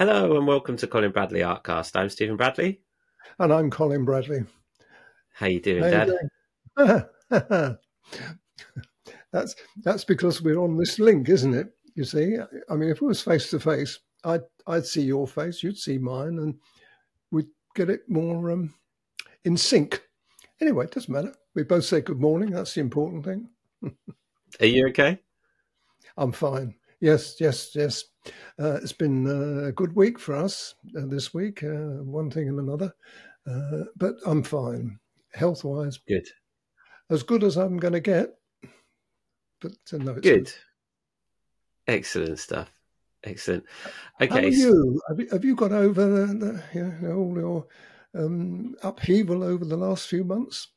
Hello and welcome to Colin Bradley Artcast. I'm Stephen Bradley. And I'm Colin Bradley. How you doing, How Dad? you doing? that's that's because we're on this link, isn't it? You see, I mean, if it was face to face, I'd I'd see your face, you'd see mine, and we'd get it more um, in sync. Anyway, it doesn't matter. We both say good morning. That's the important thing. Are you okay? I'm fine. Yes, yes, yes. Uh, it's been uh, a good week for us uh, this week, uh, one thing and another. Uh, but I'm fine, health wise. Good. As good as I'm going to get. But uh, no, it's Good. Excellent stuff. Excellent. Okay. How are you? Have you, have you got over the, the, you know, all your um, upheaval over the last few months?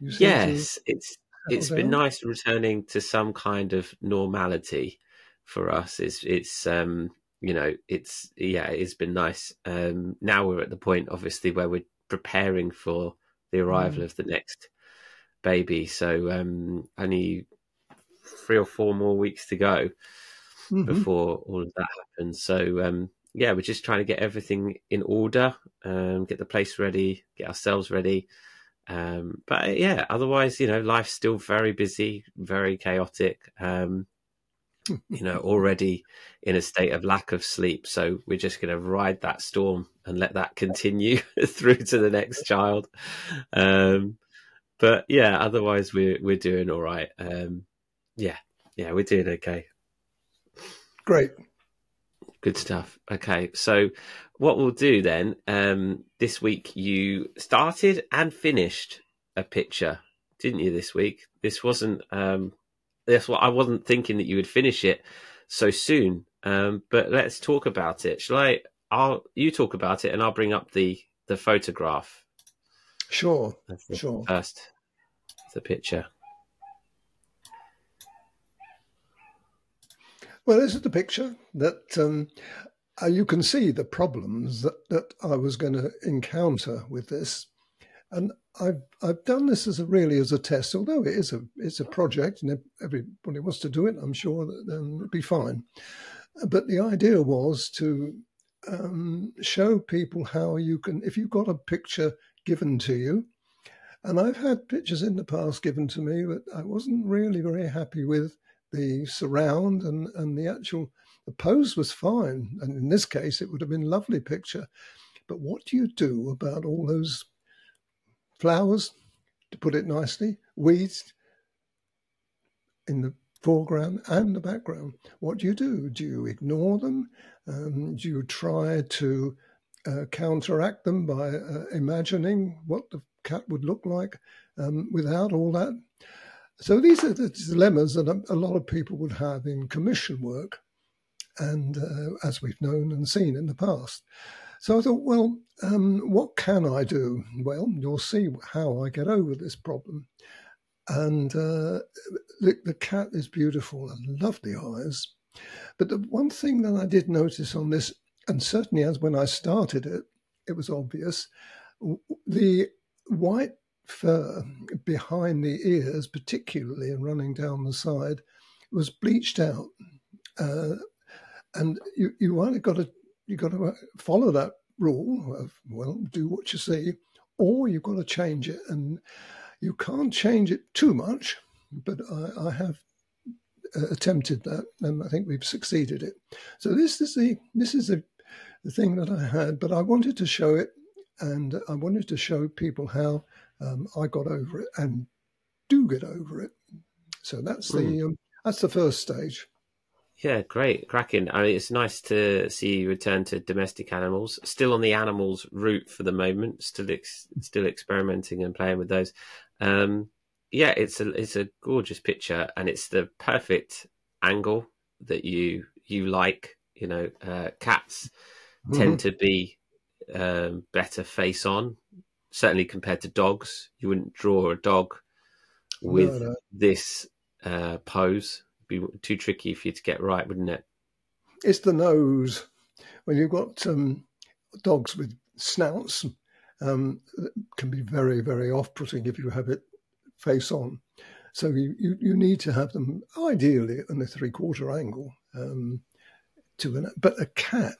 You seem to Yes, it's it's been nice returning to some kind of normality for us. It's it's um you know it's yeah it's been nice. Um now we're at the point obviously where we're preparing for the arrival Mm. of the next baby. So um only three or four more weeks to go. Mhm. before all of that happens. So um, yeah, we're just trying to get everything in order, um, get the place ready, get ourselves ready. Um, but yeah, otherwise, you know, life's still very busy, very chaotic. Um, you know, already in a state of lack of sleep. So we're just going to ride that storm and let that continue through to the next child. Um, but yeah, otherwise we're we're doing all right. Um, yeah, yeah, we're doing okay. Great. Good stuff. Okay, so what we'll do then, um, this week you started and finished a picture, didn't you? This week, this wasn't. Um, that's what I wasn't thinking that you would finish it so soon. Um, but let's talk about it. Shall I? I'll you talk about it, and I'll bring up the the photograph. Sure. the Sure. First, the picture. Well, this is the picture that um, uh, you can see the problems that, that I was going to encounter with this, and I've I've done this as a really as a test. Although it is a it's a project, and if everybody wants to do it, I'm sure that then it'll be fine. But the idea was to um, show people how you can, if you've got a picture given to you, and I've had pictures in the past given to me that I wasn't really very happy with the surround and, and the actual the pose was fine. And in this case it would have been a lovely picture. But what do you do about all those flowers, to put it nicely, weeds in the foreground and the background? What do you do? Do you ignore them? Um, do you try to uh, counteract them by uh, imagining what the cat would look like um, without all that? So these are the dilemmas that a, lot of people would have in commission work, and uh, as we've known and seen in the past. So I thought, well, um, what can I do? Well, you'll see how I get over this problem. And uh, the, the cat is beautiful and lovely eyes. But the one thing that I did notice on this, and certainly as when I started it, it was obvious, the white fur behind the ears, particularly and running down the side, was bleached out. Uh, and you, you either got to you got to follow that rule of well, do what you say, or you've got to change it. And you can't change it too much, but I, I have uh, attempted that, and I think we've succeeded it. So this is the this is the, the thing that I had, but I wanted to show it, and I wanted to show people how um, I got over it and do get over it. So that's the um, that's the first stage. Yeah, great, cracking. I mean, it's nice to see you return to domestic animals. Still on the animals route for the moment. Still, ex- still experimenting and playing with those. Um, yeah, it's a it's a gorgeous picture, and it's the perfect angle that you you like. You know, uh, cats tend to be um, better face on, certainly compared to dogs. You wouldn't draw a dog with No, no. this uh, pose. Be too tricky for you to get right, wouldn't it? It's the nose. When you've got um, dogs with snouts, um, can be very, very off-putting if you have it face on. So you, you, you need to have them ideally in a three-quarter angle. Um, to an, but a cat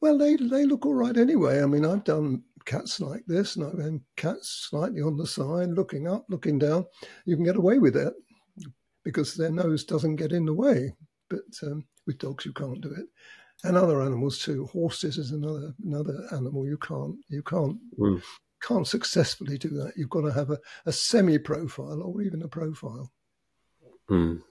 Well, they they look all right anyway. I mean, I've done cats like this, and I've had cats slightly on the side, looking up, looking down. You can get away with it because their nose doesn't get in the way. But um, with dogs, you can't do it, and other animals too. Horses is another another animal you can't you can't mm. can't successfully do that. You've got to have a, a semi profile or even a profile. Mm.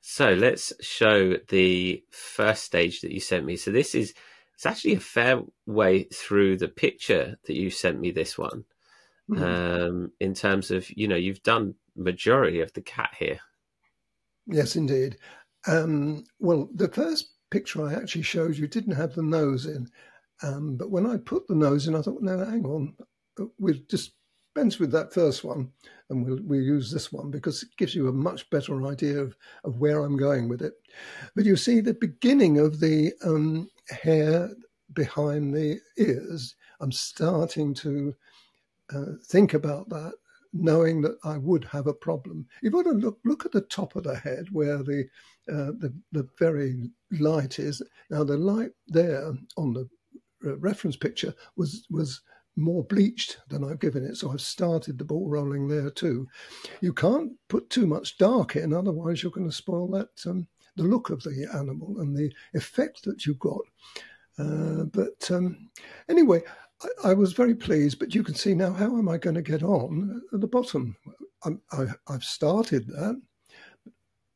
So let's show the first stage that you sent me. So this is it's actually a fair way through the picture that you sent me this one. Mm-hmm. Um, in terms of you know you've done majority of the cat here. Yes, indeed. Um, well, the first picture I actually showed you didn't have the nose in, um, but when I put the nose in, I thought, no, hang on, we'll dispense with that first one, and we'll we'll use this one because it gives you a much better idea of, of where I'm going with it. But you see the beginning of the um, hair behind the ears. I'm starting to uh, think about that, knowing that I would have a problem. If You've got to look look at the top of the head where the uh, the the very light is. Now the light there on the reference picture was was more bleached than I've given it, so I've started the ball rolling there too. You can't put too much dark in, otherwise you're going to spoil that um, the look of the animal and the effect that you've got. Uh, but um, anyway, I, I, was very pleased. But you can see now how am I going to get on at the bottom? I, have started that.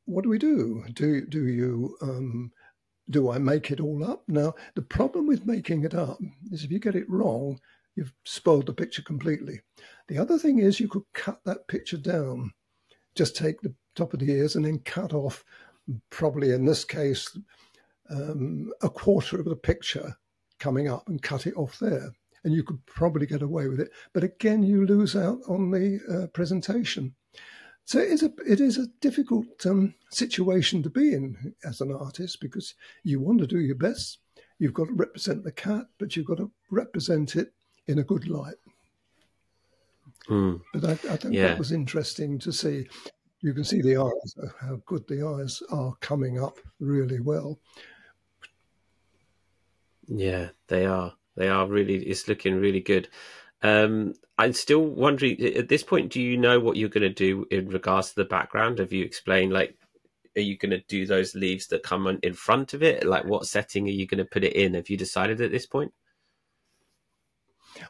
What do we do? Do do you um, do I make it all up? Now the problem with making it up is if you get it wrong, you've spoiled the picture completely. The other thing is you could cut that picture down. Just take the top of the ears and then cut off probably in this case, um, a quarter of the picture coming up and cut it off there. And you could probably get away with it. But again, you lose out on the uh, presentation. So it is a, it is a difficult um, situation to be in as an artist because you want to do your best. You've got to represent the cat, but you've got to represent it in a good light. Mm. But I, I think yeah. that was interesting to see you can see the eyes, uh, how good the eyes are coming up really well. Yeah, they are. They are really. It's looking really good. Um, I'm still wondering at this point. Do you know what you're going to do in regards to the background? Have you explained like? Are you going to do those leaves that come in front of it? Like, what setting are you going to put it in? Have you decided at this point?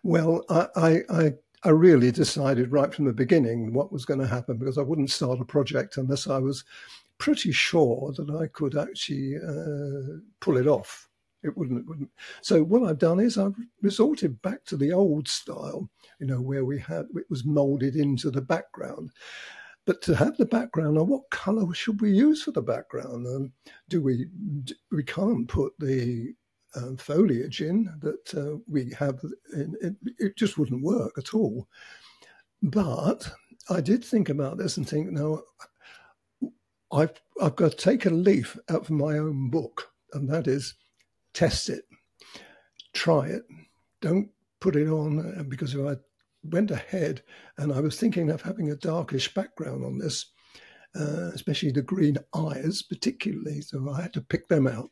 Well, I, I, I really decided right from the beginning what was going to happen because I wouldn't start a project unless I was pretty sure that I could actually uh, pull it off. It wouldn't, it wouldn't. So what I've done is I've resorted back to the old style, you know, where we had it was molded into the background. But to have the background, now what colour should we use for the background? Um, do we? We can't put the um, foliage in that uh, we have. it, it just wouldn't work at all. But I did think about this and think, no, I've, I've got to take a leaf out of my own book, and that is test it, try it. Don't put it on uh, because if I went ahead and I was thinking of having a darkish background on this, uh, especially the green eyes, particularly, so I had to pick them out.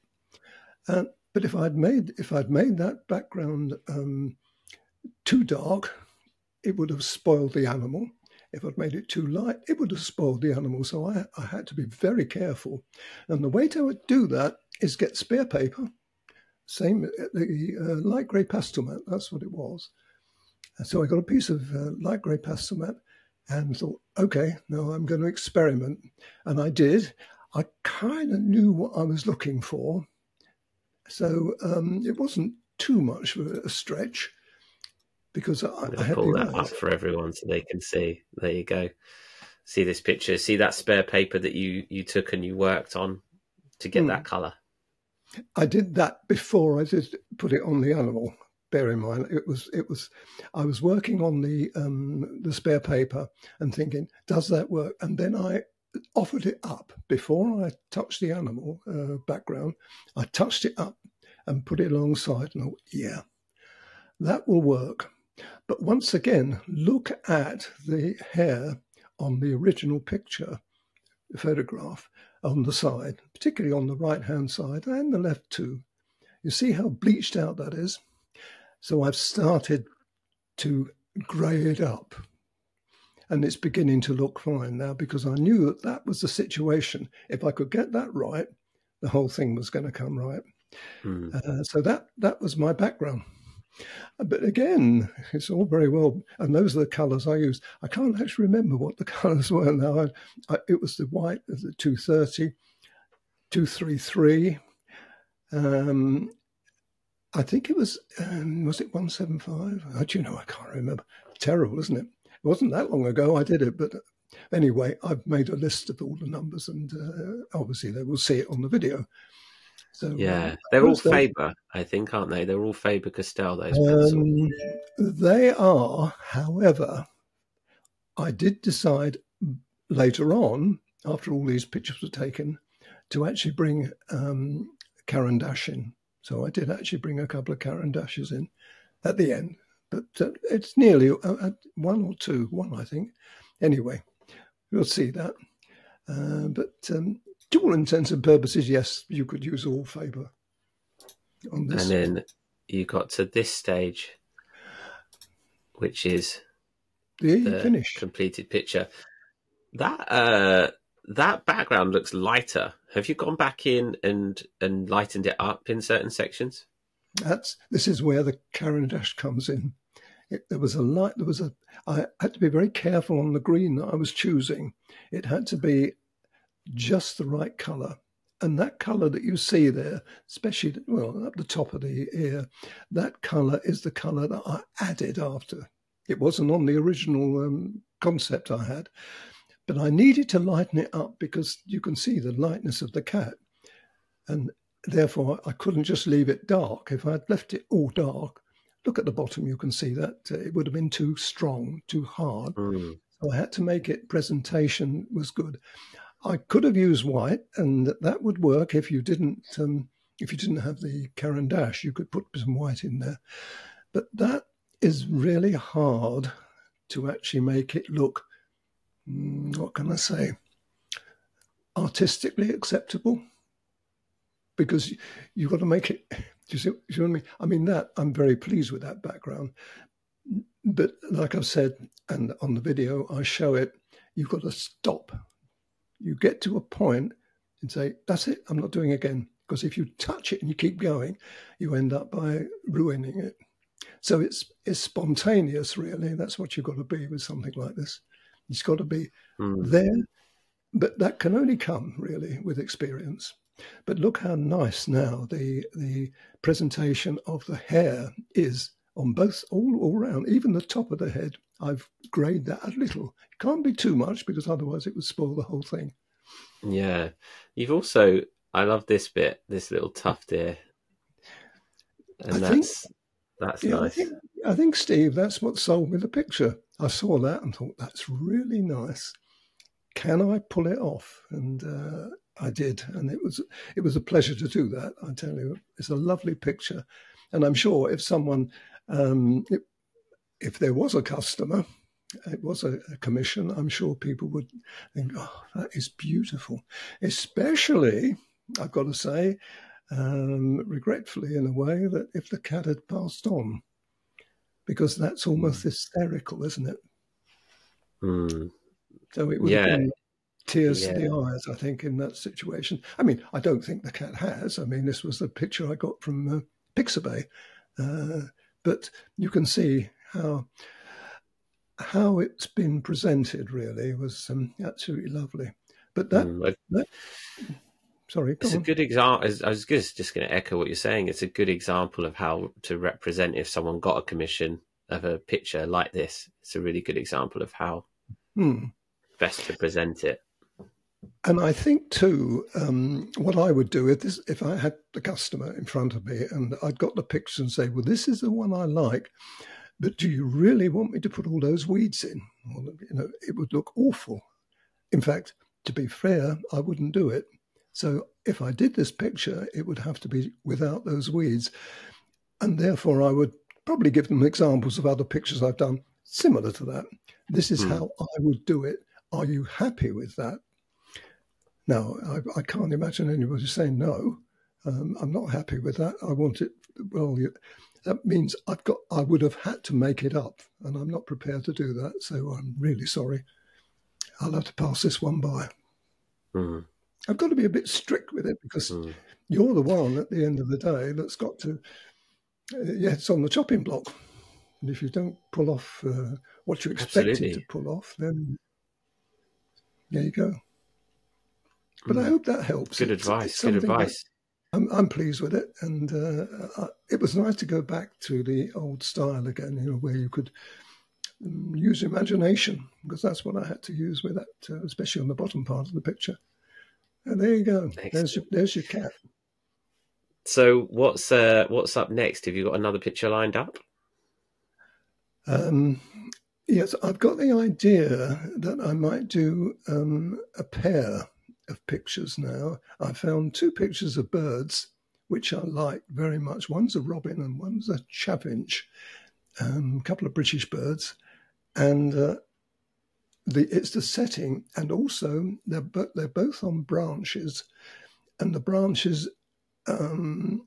And but if I'd made if I'd made that background um, too dark, it would have spoiled the animal. If I'd made it too light, it would have spoiled the animal. So I, I had to be very careful. And the way to do that is get spare paper, same the uh, light grey Pastelmat. That's what it was. And so I got a piece of uh, light grey Pastelmat and thought, okay, now I'm going to experiment. And I did. I kind of knew what I was looking for so um, it wasn't too much of a stretch because I, I pull that up for everyone so they can see. There you go. See this picture. See that spare paper that you you took and you worked on to get mm. that color. I did that before I did put it on the animal. Bear in mind, it was it was I was working on the um, the spare paper and thinking, does that work? And then I offered it up before I touched the animal uh, background. I touched it up and put it alongside, and thought, yeah, that will work. But once again, look at the hair on the original picture, the photograph on the side, particularly on the right hand side and the left too. You see how bleached out that is? So I've started to grey it up. And it's beginning to look fine now because I knew that that was the situation. If I could get that right, the whole thing was going to come right. Mm. Uh, so that that was my background. But again, it's all very well, and those are the colours I used. I can't actually remember what the colours were now. I, I, it was the white, the 230, 233. Um, I think it was, um, was it 175? How do you know? I can't remember. Terrible, isn't it? It wasn't that long ago I did it, but anyway, I've made a list of all the numbers, and uh, obviously they will see it on the video. So yeah, uh, they're all Faber, I think, aren't they? They're all Faber Castell. Those um, they are, however, I did decide later on, after all these pictures were taken, to actually bring um, Caran d'Ache in. So I did actually bring a couple of Caran d'Aches in at the end, but uh, it's nearly uh, one or two, one I think. Anyway, we'll see that. Uh, but um, to all intents and purposes, yes, you could use all Faber on this. And then you got to this stage, which is the, the finished completed picture. That uh, that background looks lighter. Have you gone back in and and lightened it up in certain sections? That's this is where the Caran d'Ache comes in. It, there was a light. There was a. I had to be very careful on the green that I was choosing. It had to be just the right color. And that color that you see there, especially well at the top of the ear, that color is the color that I added after. It wasn't on the original um, concept I had, but I needed to lighten it up because you can see the lightness of the cat, and therefore I couldn't just leave it dark. If I'd left it all dark, look at the bottom, you can see that uh, it would have been too strong, too hard. Mm. So I had to make it presentation was good. I could have used white, and that would work if you didn't um, if you didn't have the Caran d'Ache. You could put some white in there, but that is really hard to actually make it look. Mm, what can I say? Artistically acceptable, because you've got to make it. Do you see, do you know what I mean? I mean that I'm very pleased with that background, but like I've said, and on the video I show it, you've got to stop you get to a point and say, that's it, I'm not doing it again. Because if you touch it and you keep going, you end up by ruining it. So it's it's spontaneous, really. That's what you've got to be with something like this. It's got to be mm. there, but that can only come really with experience. But look how nice now the the presentation of the hair is on both all all round, even the top of the head I've grayed that a little. It can't be too much because otherwise it would spoil the whole thing. Yeah. You've also, I love this bit, this little tuft here. And I that's, think, that's yeah, nice. I think, I think, Steve, that's what sold me the picture. I saw that and thought, that's really nice. Can I pull it off? And uh, I did, and it was it was a pleasure to do that. I tell you, it's a lovely picture, and I'm sure if someone um, if there was a customer, it was a, a, commission, I'm sure people would think, oh, that is beautiful. Especially, I've got to say, um, regretfully in a way, that if the cat had passed on, because that's almost mm. hysterical, isn't it? Mm. So it would yeah. have been tears yeah. to the eyes, I think, in that situation. I mean, I don't think the cat has. I mean, this was the picture I got from uh, Pixabay. Uh, but you can see how how it's been presented really was um, absolutely lovely. But that, mm, that sorry, it's on. a good example. I was just, just going to echo what you're saying. It's a good example of how to represent if someone got a commission of a picture like this. It's a really good example of how hmm. best to present it. And I think too, um, what I would do if this, if I had the customer in front of me and I'd got the picture and say, "Well, this is the one I like," But do you really want me to put all those weeds in? Well, you know, it would look awful. In fact, to be fair, I wouldn't do it. So if I did this picture, it would have to be without those weeds. And therefore, I would probably give them examples of other pictures I've done similar to that. This is mm. how I would do it. Are you happy with that? Now, I, I can't imagine anybody saying no. Um, I'm not happy with that. I want it. Well, you, that means I've got. I would have had to make it up, and I'm not prepared to do that. So I'm really sorry. I'll have to pass this one by. Mm. I've got to be a bit strict with it because Mm. you're the one at the end of the day that's got to. Uh, yeah, it's on the chopping block, and if you don't pull off uh, what you expected Absolutely. to pull off, then there you go. But I Mm. hope that helps. Good It's- advice. it's Good something that- advice. I'm, I'm pleased with it, and uh, I, it was nice to go back to the old style again, you know, where you could um, use imagination because that's what I had to use with that, uh, especially on the bottom part of the picture. And there you go. There's your, there's your cat. So what's uh, what's up next? Have you got another picture lined up? Um, yes, I've got the idea that I might do um, a pair of pictures now. I found two pictures of birds which I like very much. One's a robin and one's a chaffinch, um, a couple of British birds, and uh, the it's the setting, and also they're bo- they're both on branches, and the branches um,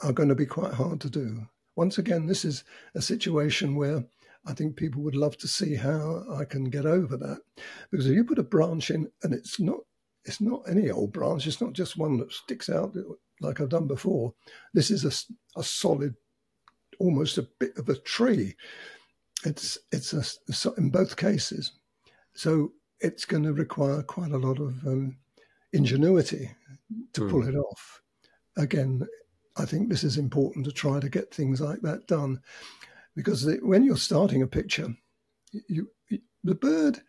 are going to be quite hard to do. Once again, this is a situation where I think people would love to see how I can get over that, because if you put a branch in and it's not it's not any old branch, it's not just one that sticks out like I've done before. This is a, a solid, almost a bit of a tree. It's it's a, in both cases, so it's going to require quite a lot of um, ingenuity to pull it off. Again, I think this is important to try to get things like that done, because the, when you're starting a picture, you the bird,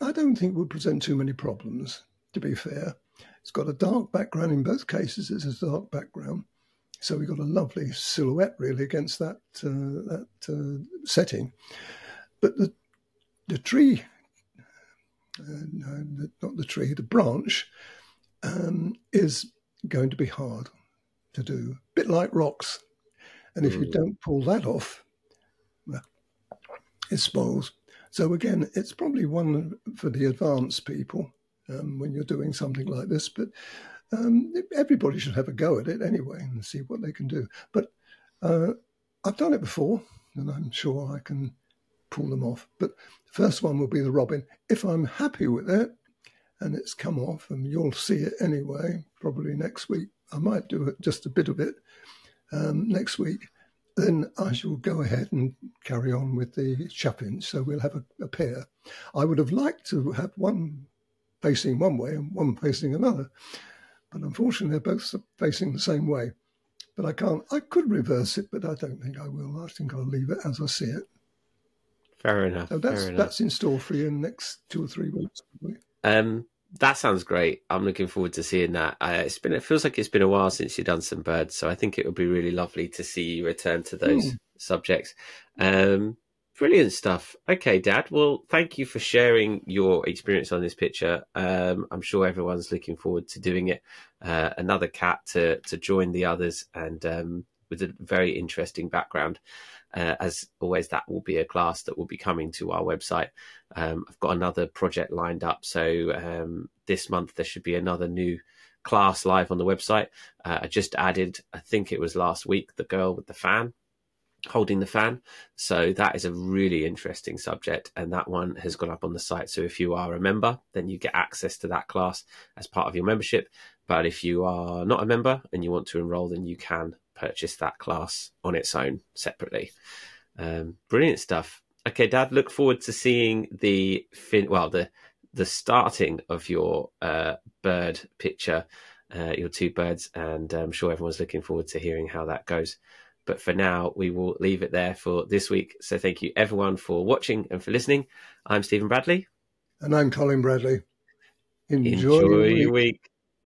I don't think would present too many problems. To be fair, it's got a dark background in both cases. It's a dark background, so we've got a lovely silhouette really against that uh, that uh, setting. But the the tree, uh, no, not the tree, the branch, um, is going to be hard to do, a bit like rocks. And if mm. you don't pull that off, well, it spoils. So again, it's probably one for the advanced people um, when you're doing something like this. But um, everybody should have a go at it anyway and see what they can do. But uh, I've done it before, and I'm sure I can pull them off. But the first one will be the robin. If I'm happy with it and it's come off, and you'll see it anyway, probably next week. I might do it just a bit of it um, next week. Then I shall go ahead and carry on with the chaffinch. So we'll have a, a pair. I would have liked to have one facing one way and one facing another. But unfortunately, they're both facing the same way. But I can't, I could reverse it, but I don't think I will. I think I'll leave it as I see it. Fair enough. So that's, fair enough. that's in store for you in the next two or three weeks. Probably. Um, that sounds great. I'm looking forward to seeing that. Uh, it's been, it feels like it's been a while since you've done some birds. So I think it would be really lovely to see you return to those Mm. subjects. Um, Brilliant stuff. Okay, Dad. Well, thank you for sharing your experience on this picture. Um, I'm sure everyone's looking forward to doing it. Uh, another cat to to join the others, and um, with a very interesting background. Uh, as always, that will be a class that will be coming to our website. Um, I've got another project lined up, so um, this month there should be another new class live on the website. Uh, I just added, I think it was last week, the girl with the fan holding the fan. So that is a really interesting subject, and that one has gone up on the site. So if you are a member, then you get access to that class as part of your membership. But if you are not a member and you want to enroll, then you can purchase that class on its own separately. Um, brilliant stuff. Okay, Dad, look forward to seeing the fin. Well, the the starting of your uh, bird picture, uh, your two birds, and I'm sure everyone's looking forward to hearing how that goes. But for now, we will leave it there for this week. So thank you everyone for watching and for listening. I'm Stephen Bradley. And I'm Colin Bradley. Enjoy, Enjoy your week. your week.